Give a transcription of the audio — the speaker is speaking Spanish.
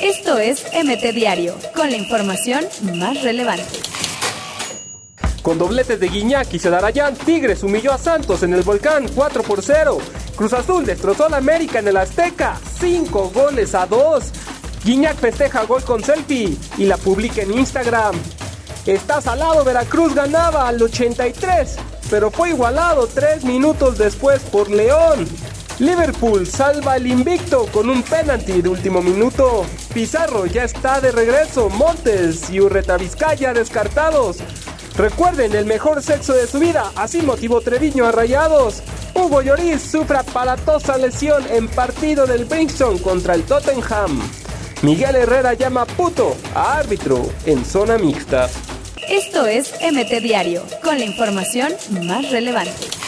Esto es MT Diario, con la información más relevante. Con dobletes de Guiñac y Celarayán, Tigres humilló a Santos en el Volcán 4 por 0. Cruz Azul destrozó a la América en el Azteca 5 goles a 2. Guiñac festeja gol con selfie y la publica en Instagram. Está salado, Veracruz ganaba al 83, pero fue igualado 3 minutos después por León. Liverpool salva el invicto con un penalti de último minuto. Pizarro ya está de regreso. Montes y Urreta Vizcaya descartados. Recuerden el mejor sexo de su vida. Así motivó Treviño a Rayados. Hugo Lloris sufre aparatosa lesión en partido del Brixton contra el Tottenham. Miguel Herrera llama puto a árbitro en zona mixta. Esto es MT Diario, con la información más relevante.